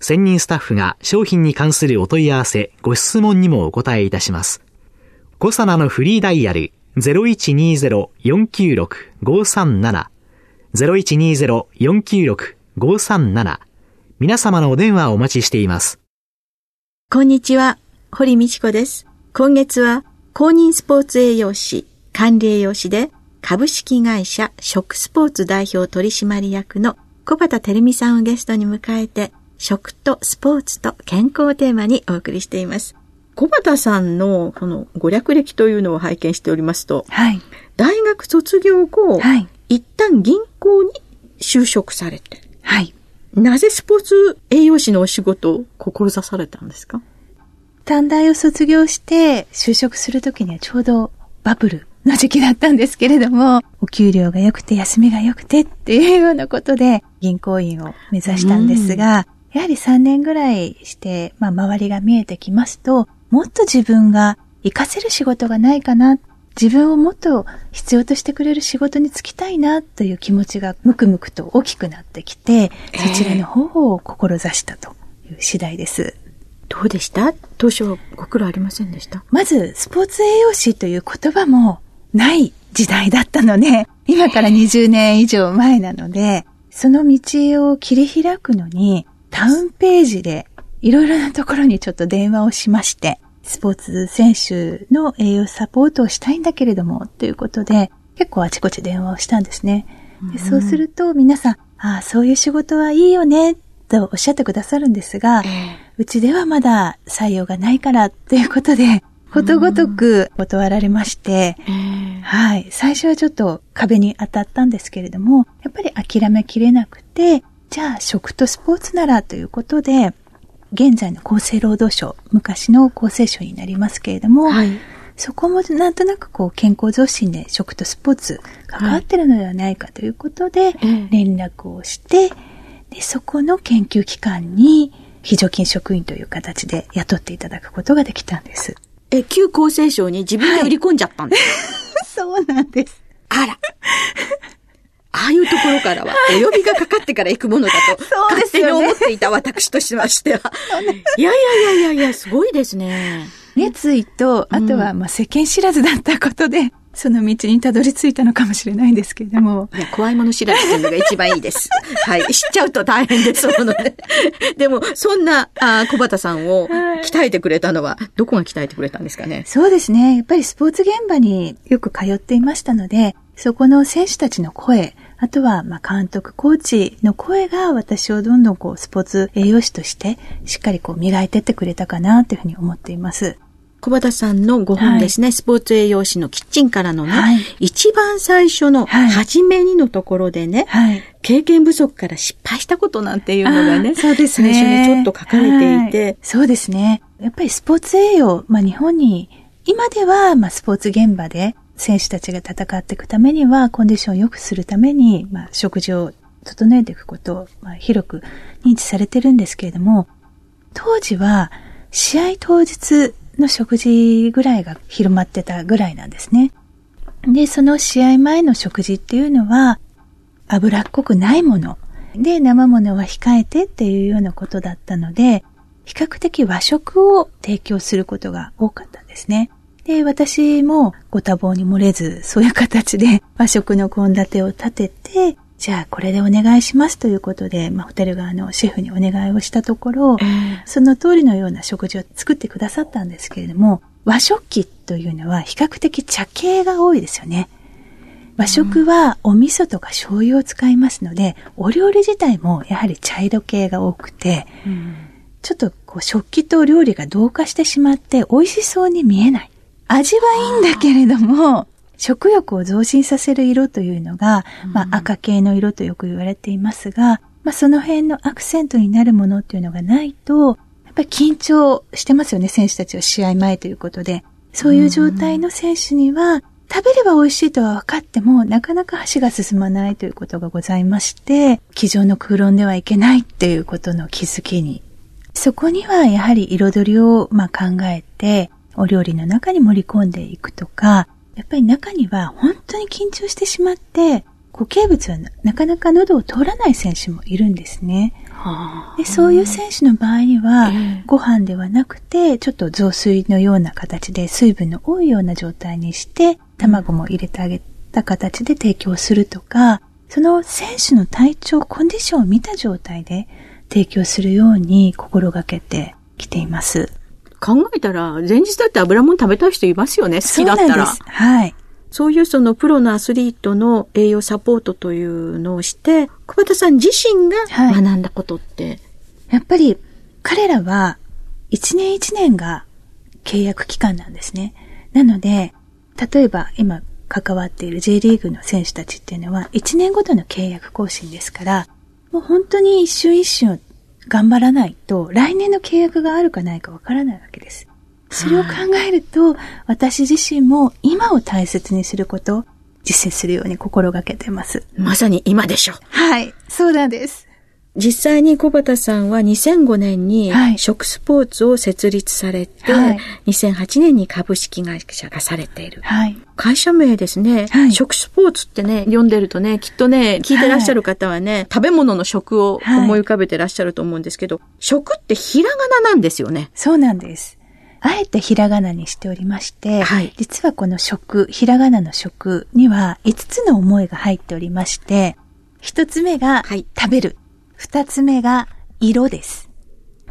専任スタッフが商品に関するお問い合わせ、ご質問にもお答えいたします。コサナのフリーダイヤル0120-496-537 0120-496-537皆様のお電話をお待ちしています。こんにちは、堀道子です。今月は公認スポーツ栄養士、管理栄養士で株式会社食スポーツ代表取締役の小畑照美さんをゲストに迎えて、食とスポーツと健康をテーマにお送りしています。小畑さんのこのご略歴というのを拝見しておりますと、はい、大学卒業後、はい、一旦銀行に就職されて、はい、なぜスポーツ栄養士のお仕事を志されたんですか？短大を卒業して就職するときにはちょうどバブルの時期だったんですけれども、お給料が良くて休みが良くてっていうようなことで銀行員を目指したんですが、やはり3年ぐらいして、まあ周りが見えてきますと、もっと自分が活かせる仕事がないかな、自分をもっと必要としてくれる仕事に就きたいなという気持ちがむくむくと大きくなってきて、そちらの方を志したという次第です。どうでした？当初はご苦労ありませんでした？まず、スポーツ栄養士という言葉もない時代だったので、今から20年以上前なので、その道を切り開くのに、タウンページでいろいろなところにちょっと電話をしまして、スポーツ選手の栄養サポートをしたいんだけれども、ということで、結構あちこち電話をしたんですね。でそうすると皆さん、ああ、そういう仕事はいいよね、とおっしゃってくださるんですが、うちではまだ採用がないから、ということで、ことごとく断られまして、はい。最初はちょっと壁に当たったんですけれども、やっぱり諦めきれなくて、じゃあ食とスポーツならということで、現在の厚生労働省、昔の厚生省になりますけれども、はい、そこもなんとなくこう健康増進で食とスポーツ関わってるのではないかということで、連絡をして、で、そこの研究機関に非常勤職員という形で雇っていただくことができたんです。え、旧厚生省に自分で売り込んじゃったんです、はい、そうなんです。あら。ああいうところからは、お呼びがかかってから行くものだと、勝手に思っていた私としましては。い やいやいやいやいや、すごいですね。熱意と、あとは、まあ、世間知らずだったことで、その道にたどり着いたのかもしれないんですけれども。いや、怖いもの知らずというのが一番いいです。はい。知っちゃうと大変ですもので。でも、そんな、あ小畑さんを鍛えてくれたのは、どこが鍛えてくれたんですかね？そうですね。やっぱりスポーツ現場によく通っていましたので、そこの選手たちの声、あとは、まあ、監督、コーチの声が私をどんどんこう、スポーツ栄養士として、しっかりこう、磨いてってくれたかな、というふうに思っています。小畑さんのご本ですね、はい、スポーツ栄養士のキッチンからのね、はい、一番最初の初めにのところでね、はい、経験不足から失敗したことなんていうのがね、そうですね。最初にちょっと書かれていて、そうですね。やっぱりスポーツ栄養、まあ日本に、今ではまあスポーツ現場で選手たちが戦っていくためには、コンディションを良くするために、まあ食事を整えていくことを、まあ、広く認知されてるんですけれども、当時は試合当日の食事ぐらいが広まってたぐらいなんですね。で、その試合前の食事っていうのは、脂っこくないもの。で、生ものは控えてっていうようなことだったので、比較的和食を提供することが多かったんですね。で、私もご多忙に漏れず、そういう形で 和食の献立を立てて、じゃあこれでお願いしますということで、まあ、ホテル側のシェフにお願いをしたところ、その通りのような食事を作ってくださったんですけれども、和食器というのは比較的茶系が多いですよね。和食はお味噌とか醤油を使いますので、お料理自体もやはり茶色系が多くて、うん、ちょっとこう食器と料理が同化してしまって美味しそうに見えない。味はいいんだけれども、食欲を増進させる色というのが、まあ赤系の色とよく言われていますが、まあその辺のアクセントになるものっていうのがないと、やっぱり緊張してますよね、選手たちは試合前ということで。そういう状態の選手には、食べれば美味しいとは分かっても、なかなか箸が進まないということがございまして、机上の空論ではいけないっていうことの気づきに。そこにはやはり彩りをまあ考えて、お料理の中に盛り込んでいくとか、やっぱり中には本当に緊張してしまって、固形物はなかなか喉を通らない選手もいるんですね。でそういう選手の場合には、ご飯ではなくて、ちょっと雑炊のような形で水分の多いような状態にして、卵も入れてあげた形で提供するとか、その選手の体調、コンディションを見た状態で提供するように心がけてきています。考えたら、前日だって油もん食べたい人いますよね、好きだったら。はい。そういうそのプロのアスリートの栄養サポートというのをして、小畑さん自身が学んだことって、はい、やっぱり彼らは一年一年が契約期間なんですね。なので、例えば今関わっている J リーグの選手たちっていうのは1年ごとの契約更新ですから、もう本当に一瞬一瞬頑張らないと来年の契約があるかないかわからないわけです。それを考えると、私自身も今を大切にすること、実践するように心がけてます。まさに今でしょ。はい、そうなんです。実際に小畑さんは2005年に食スポーツを設立されて、はい、2008年に株式会社化されている。はい、会社名ですね、はい、食スポーツってね、読んでるとね、きっとね、聞いてらっしゃる方はね、食べ物の食を思い浮かべてらっしゃると思うんですけど、食ってひらがななんですよね。そうなんです。あえてひらがなにしておりまして、はい、実はこの食、ひらがなの食には5つの思いが入っておりまして、1つ目が食べる。二つ目が色です。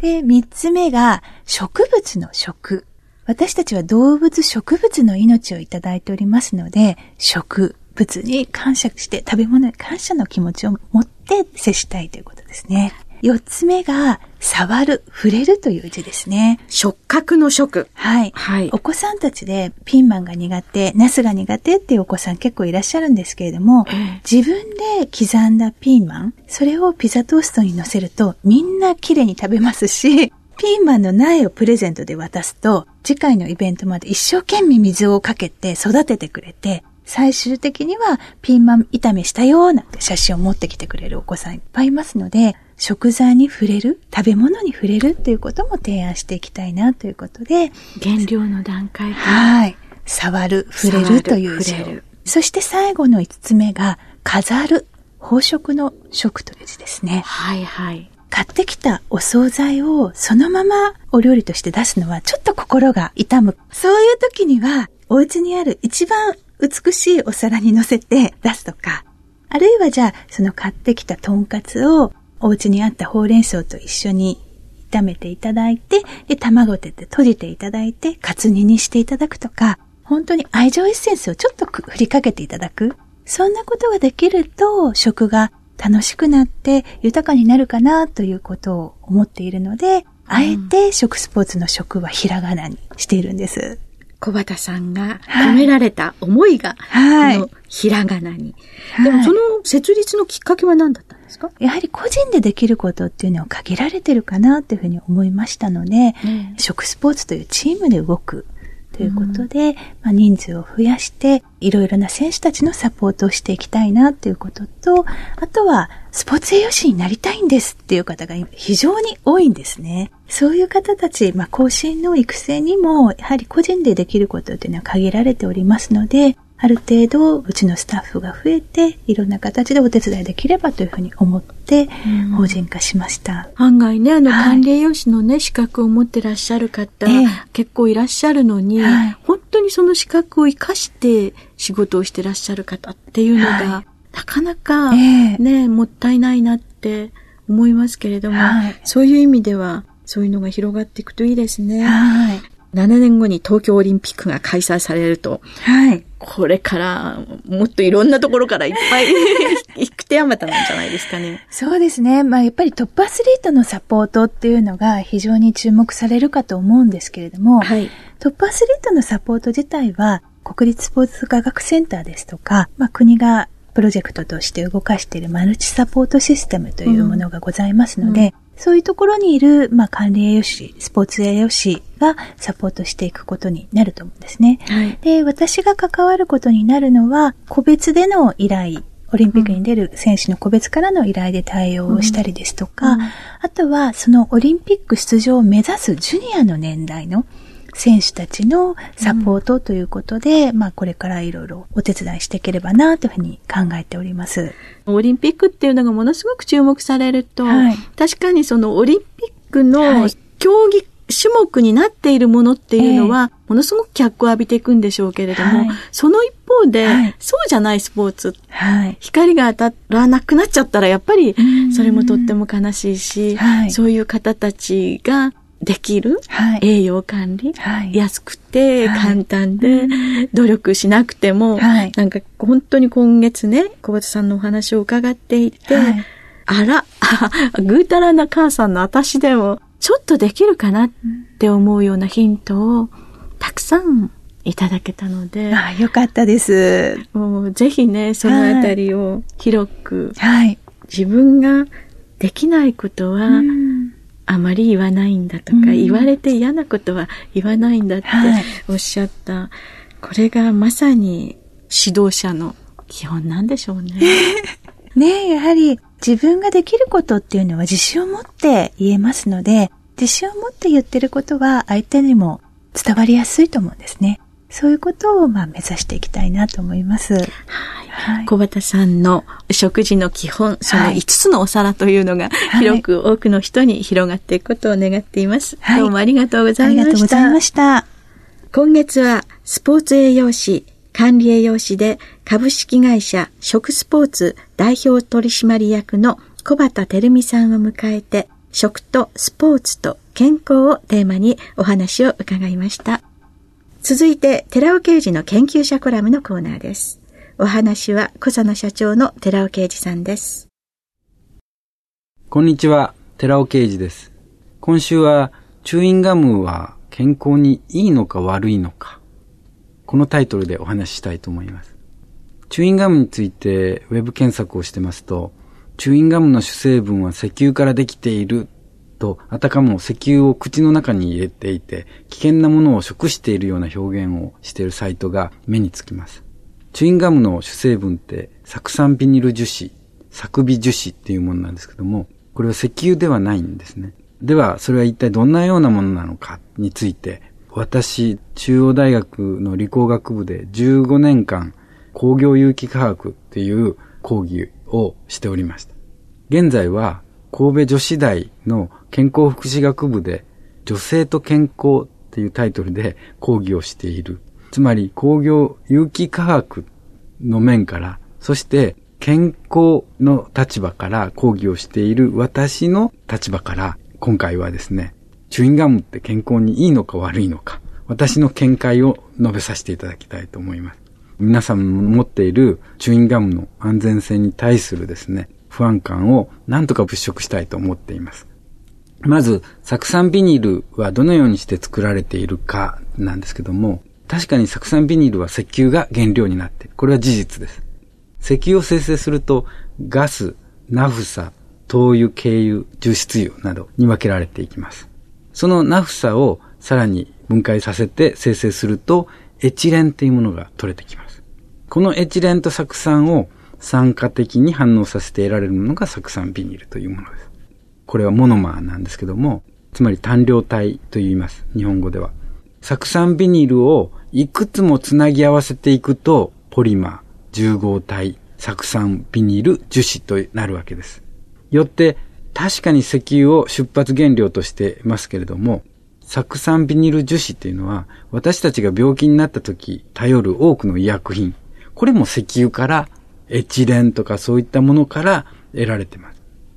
で、三つ目が植物の食。私たちは動物植物の命をいただいておりますので、植物に感謝して、食べ物に感謝の気持ちを持って接したいということですね。四つ目が、触る、触れるという字ですね。触覚の触。はい。はい。お子さんたちでピーマンが苦手、ナスが苦手っていうお子さん結構いらっしゃるんですけれども、自分で刻んだピーマン、それをピザトーストに乗せるとみんな綺麗に食べますし、ピーマンの苗をプレゼントで渡すと、次回のイベントまで一生懸命水をかけて育ててくれて、最終的にはピーマン炒めしたよなんて写真を持ってきてくれるお子さんいっぱいいますので、食材に触れる、食べ物に触れるっていうことも提案していきたいなということで。原料の段階はい。触る、触れるという字を。そして最後の五つ目が、飾る、宝飾の食という字ですね。はいはい。買ってきたお惣菜をそのままお料理として出すのはちょっと心が痛む。そういう時には、お家にある一番美しいお皿に乗せて出すとか、あるいはじゃあ、その買ってきたとんかつをお家にあったほうれん草と一緒に炒めていただいて、で、卵で閉じていただいて、カツ煮にしていただくとか、本当に愛情エッセンスをちょっと振りかけていただく。そんなことができると、食が楽しくなって豊かになるかなということを思っているので、あえて食スポーツの食はひらがなにしているんです。小畑さんが込められた思いが、はい、このひらがなに。はい、でもその設立のきっかけは何だったんですか？やはり個人でできることっていうのは限られてるかなというふうに思いましたので、食スポーツというチームで動くということで、うん、まあ、人数を増やして、いろいろな選手たちのサポートをしていきたいなということと、あとは、スポーツ栄養士になりたいんですっていう方が非常に多いんですね。そういう方たち、まあ、更新の育成にも、やはり個人でできることっていうのは限られておりますので、ある程度、うちのスタッフが増えて、いろんな形でお手伝いできればというふうに思って、法人化しました。案外ね、あの、管理栄養士のね、資格を持ってらっしゃる方、え結構いらっしゃるのに、はい、本当にその資格を活かして仕事をしてらっしゃる方っていうのが、はい、なかなかね、え。もったいないなって思いますけれども、はい、そういう意味では、そういうのが広がっていくといいですね。はい。7年後に東京オリンピックが開催されると、はい。これからもっといろんなところからいっぱい 行く手あまたなんじゃないですかね。そうですね。まあやっぱりトップアスリートのサポートっていうのが非常に注目されるかと思うんですけれども、はい。トップアスリートのサポート自体は国立スポーツ科学センターですとか、まあ国がプロジェクトとして動かしているマルチサポートシステムというものがございますので、そういうところにいる、まあ、管理栄養士、スポーツ栄養士がサポートしていくことになると思うんですね。はい。で、私が関わることになるのは、個別での依頼、オリンピックに出る選手の個別からの依頼で対応をしたりですとか、うんあとはそのオリンピック出場を目指すジュニアの年代の選手たちのサポートということで、まあこれからいろいろお手伝いしていければなというふうに考えております。オリンピックっていうのがものすごく注目されると、はい。確かにそのオリンピックはのい。競技種目になっているものっていうのは、ものすごく脚光を浴びていくんでしょうけれども、はい。その一方で、はい。そうじゃないスポーツ、はい。光が当たらなくなっちゃったら、やっぱりん。それもとっても悲しいし、はい。そういう方たちができるはい。栄養管理、はい。安くてはい簡単で、努力しなくても、はいなんか本当に今月ね、小畑さんのお話を伺っていて、はいあら、ぐうたらな母さんの私でも、ちょっとできるかなって思うようなヒントをたくさんいただけたので、あよかったです。もうぜひね、そのあたりを広く、はい。自分ができないことは、うんあまり言わないんだとか、うん言われて嫌なことは言わないんだってはいおっしゃった。これがまさに指導者の基本なんでしょうね。ねえ、やはり自分ができることっていうのは自信を持って言えますので、自信を持って言ってることは相手にも伝わりやすいと思うんですね。そういうことをまあ目指していきたいなと思います。はい。小畑さんの食事の基本、そのはい5つのお皿というのがい広く多くの人に広がっていくことを願っています。はいどうもありがとうござありがいました。とうございました。今月はスポーツ栄養士、管理栄養士で株式会社食スポーツ代表取締役の小畑照美さんを迎えて食とスポーツと健康をテーマにお話を伺いました。続いて寺尾刑事の研究者コラムのコーナーです。お話は小佐野社長の寺尾刑事さんです。こんにちは、寺尾啓二です。今週は、チューインガムは健康にいいのか悪いのか。このタイトルでお話ししたいと思います。チューインガムについてウェブ検索をしてますと、チューインガムの主成分は石油からできていると、あたかも石油を口の中に入れていて、危険なものを食しているような表現をしているサイトが目につきます。チュインガムの主成分って、酢酸ビニル樹脂、サビ樹脂っていうものなんですけども、これは石油ではないんですね。では、それは一体どんなようなものなのかについて、私、中央大学の理工学部で15年間、工業有機化学っていう講義をしておりました。現在は、神戸女子大の健康福祉学部で、女性と健康っていうタイトルで講義をしている。つまり、工業有機化学の面から、そして健康の立場から講義をしている私の立場から、今回はですね、チューインガムって健康にいいのか悪いのか、私の見解を述べさせていただきたいと思います。皆さんの持っているチューインガムの安全性に対するですね、不安感を何とか払拭したいと思っています。まず、酢酸ビニルはどのようにして作られているかなんですけども、確かに酢酸ビニルは石油が原料になっている。これは事実です。石油を生成すると、ガス、ナフサ、灯油、軽油、重質油などに分けられていきます。そのナフサをさらに分解させて生成すると、エチレンというものが取れてきます。このエチレンと酢酸を酸化的に反応させて得られるものが酢酸ビニルというものです。これはモノマーなんですけども、つまり単量体と言います。日本語では。酢酸ビニルをいくつもつなぎ合わせていくと、ポリマー、重合体、酢酸ビニル樹脂となるわけです。よって、確かに石油を出発原料としてますけれども、酢酸ビニル樹脂っていうのは、私たちが病気になった時頼る多くの医薬品。これも石油から、エチレンとかそういったものから得られてます。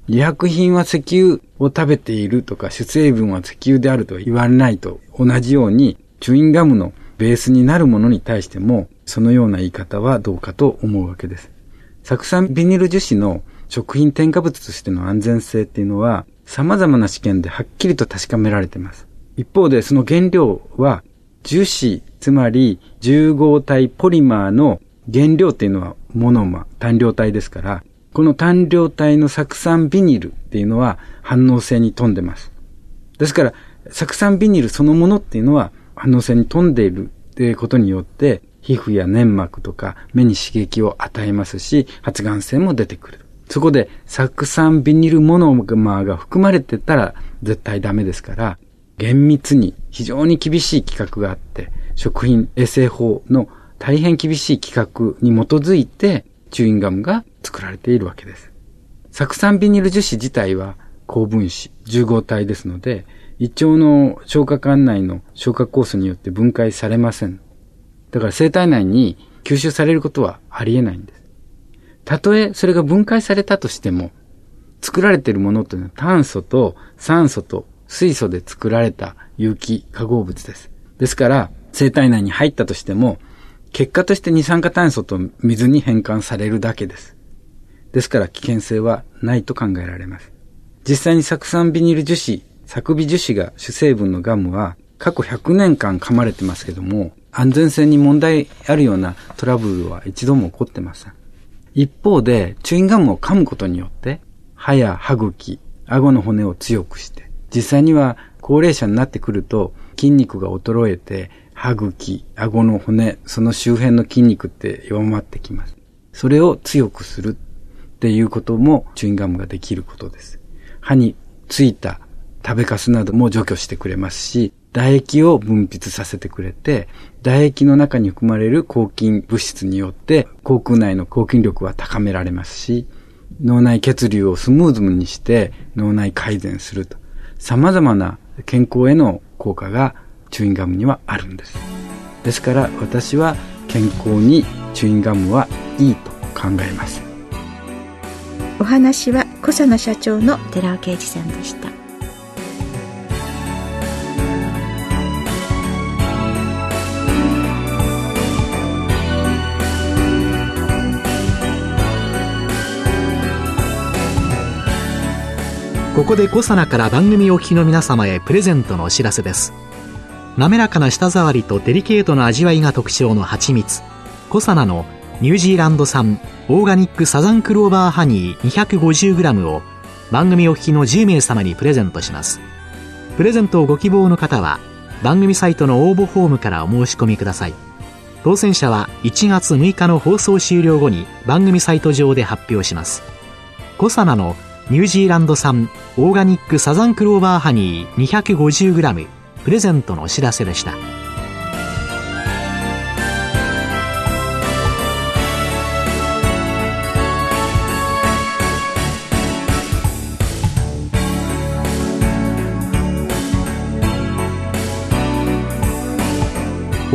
医薬品は石油を食べているとか主成分は石油であるとは言われないと同じようにチューインガムのベースになるものに対しても、そのような言い方はどうかと思うわけです。酢酸ビニル樹脂の食品添加物としての安全性っていうのは、様々な試験ではっきりと確かめられています。一方でその原料は樹脂、つまり重合体ポリマーの原料っていうのはモノマ、単量体ですから、この単量体の酢酸ビニルっていうのは反応性に富んでます。ですから、酢酸ビニルそのものっていうのは反応性に富んでいるっていうことによって、皮膚や粘膜とか目に刺激を与えますし、発がん性も出てくる。そこで、酢酸ビニルモノマーが含まれてたら絶対ダメですから、厳密に非常に厳しい規格があって、食品衛生法の大変厳しい規格に基づいて、チューインガムが作られているわけです。酢酸ビニル樹脂自体は高分子、重合体ですので、胃腸の消化管内の消化酵素によって分解されません。だから生体内に吸収されることはありえないんです。たとえそれが分解されたとしても、作られているものというのは炭素と酸素と水素で作られた有機化合物です。ですから、生体内に入ったとしても、結果として二酸化炭素と水に変換されるだけです。ですから危険性はないと考えられます。実際に酢酸ビニル樹脂、酢ビ樹脂が主成分のガムは過去100年間噛まれてますけども、安全性に問題あるようなトラブルは一度も起こってません。一方で、チューインガムを噛むことによって、歯や歯茎、顎の骨を強くして、実際には高齢者になってくると筋肉が衰えて、歯茎、顎の骨、その周辺の筋肉って弱まってきます。それを強くするっていうこともチューインガムができることです。歯についた食べかすなども除去してくれますし、唾液を分泌させてくれて、唾液の中に含まれる抗菌物質によって、口腔内の抗菌力は高められますし、脳内血流をスムーズにして脳内改善すると。様々な健康への効果がチューインガムにはあるんです。ですから私は健康にチューインガムはいいと考えます。話は小佐野社長の寺尾啓二さんでした。ここでコサナから番組お聞きの皆様へプレゼントのお知らせです滑らかな舌触りとデリケートな味わいが特徴の蜂蜜コサナのニュージーランド産オーガニックサザンクローバーハニー 250g を番組お聞きの10名様にプレゼントします。プレゼントをご希望の方は番組サイトの応募フォームからお申し込みください。当選者は1月6日の放送終了後に番組サイト上で発表します。コサナのニュージーランド産オーガニックサザンクローバーハニー 250g プレゼントのお知らせでした。